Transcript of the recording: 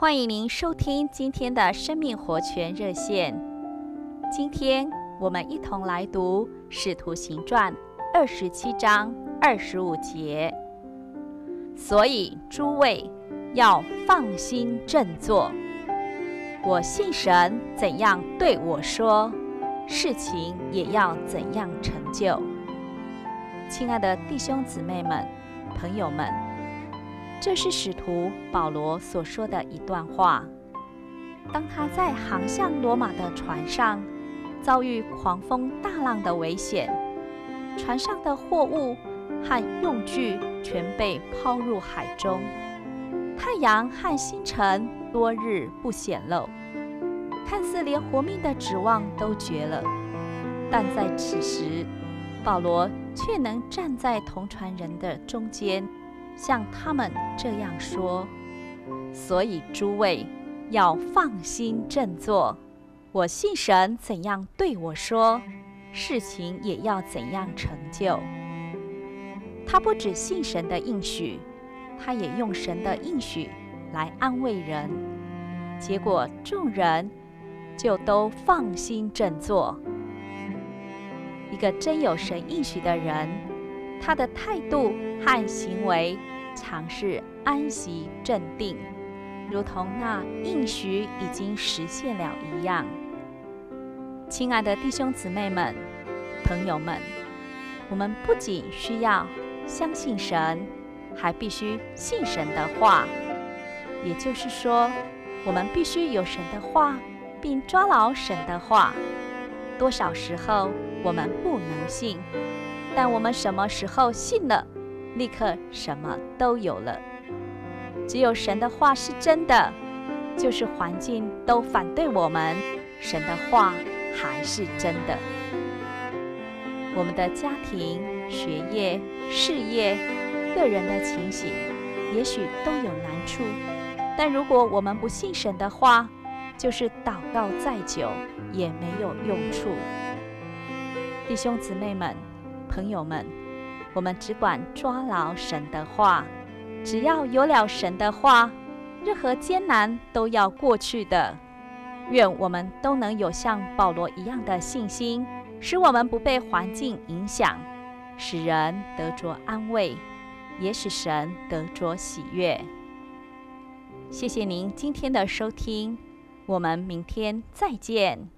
欢迎您收听今天的生命活泉热线。今天我们一同来读《使徒行传》二十七章二十五节。所以诸位要放心振作，我信神怎样对我说，事情也要怎样成就。亲爱的弟兄姊妹们、朋友们。这是使徒保罗所说的一段话。当他在航向罗马的船上，遭遇狂风大浪的危险，船上的货物和用具全被抛入海中，太阳和星辰多日不显露，看似连活命的指望都绝了。但在此时，保罗却能站在同船人的中间。像他们这样说，所以诸位要放心振作。我信神怎样对我说，事情也要怎样成就。他不只信神的应许，他也用神的应许来安慰人。结果众人就都放心振作。一个真有神应许的人。他的态度和行为尝试安息镇定，如同那应许已经实现了一样。亲爱的弟兄姊妹们、朋友们，我们不仅需要相信神，还必须信神的话。也就是说，我们必须有神的话，并抓牢神的话。多少时候我们不能信？但我们什么时候信了，立刻什么都有了。只有神的话是真的，就是环境都反对我们，神的话还是真的。我们的家庭、学业、事业、个人的情形，也许都有难处，但如果我们不信神的话，就是祷告再久也没有用处。弟兄姊妹们。朋友们，我们只管抓牢神的话，只要有了神的话，任何艰难都要过去的。愿我们都能有像保罗一样的信心，使我们不被环境影响，使人得着安慰，也使神得着喜悦。谢谢您今天的收听，我们明天再见。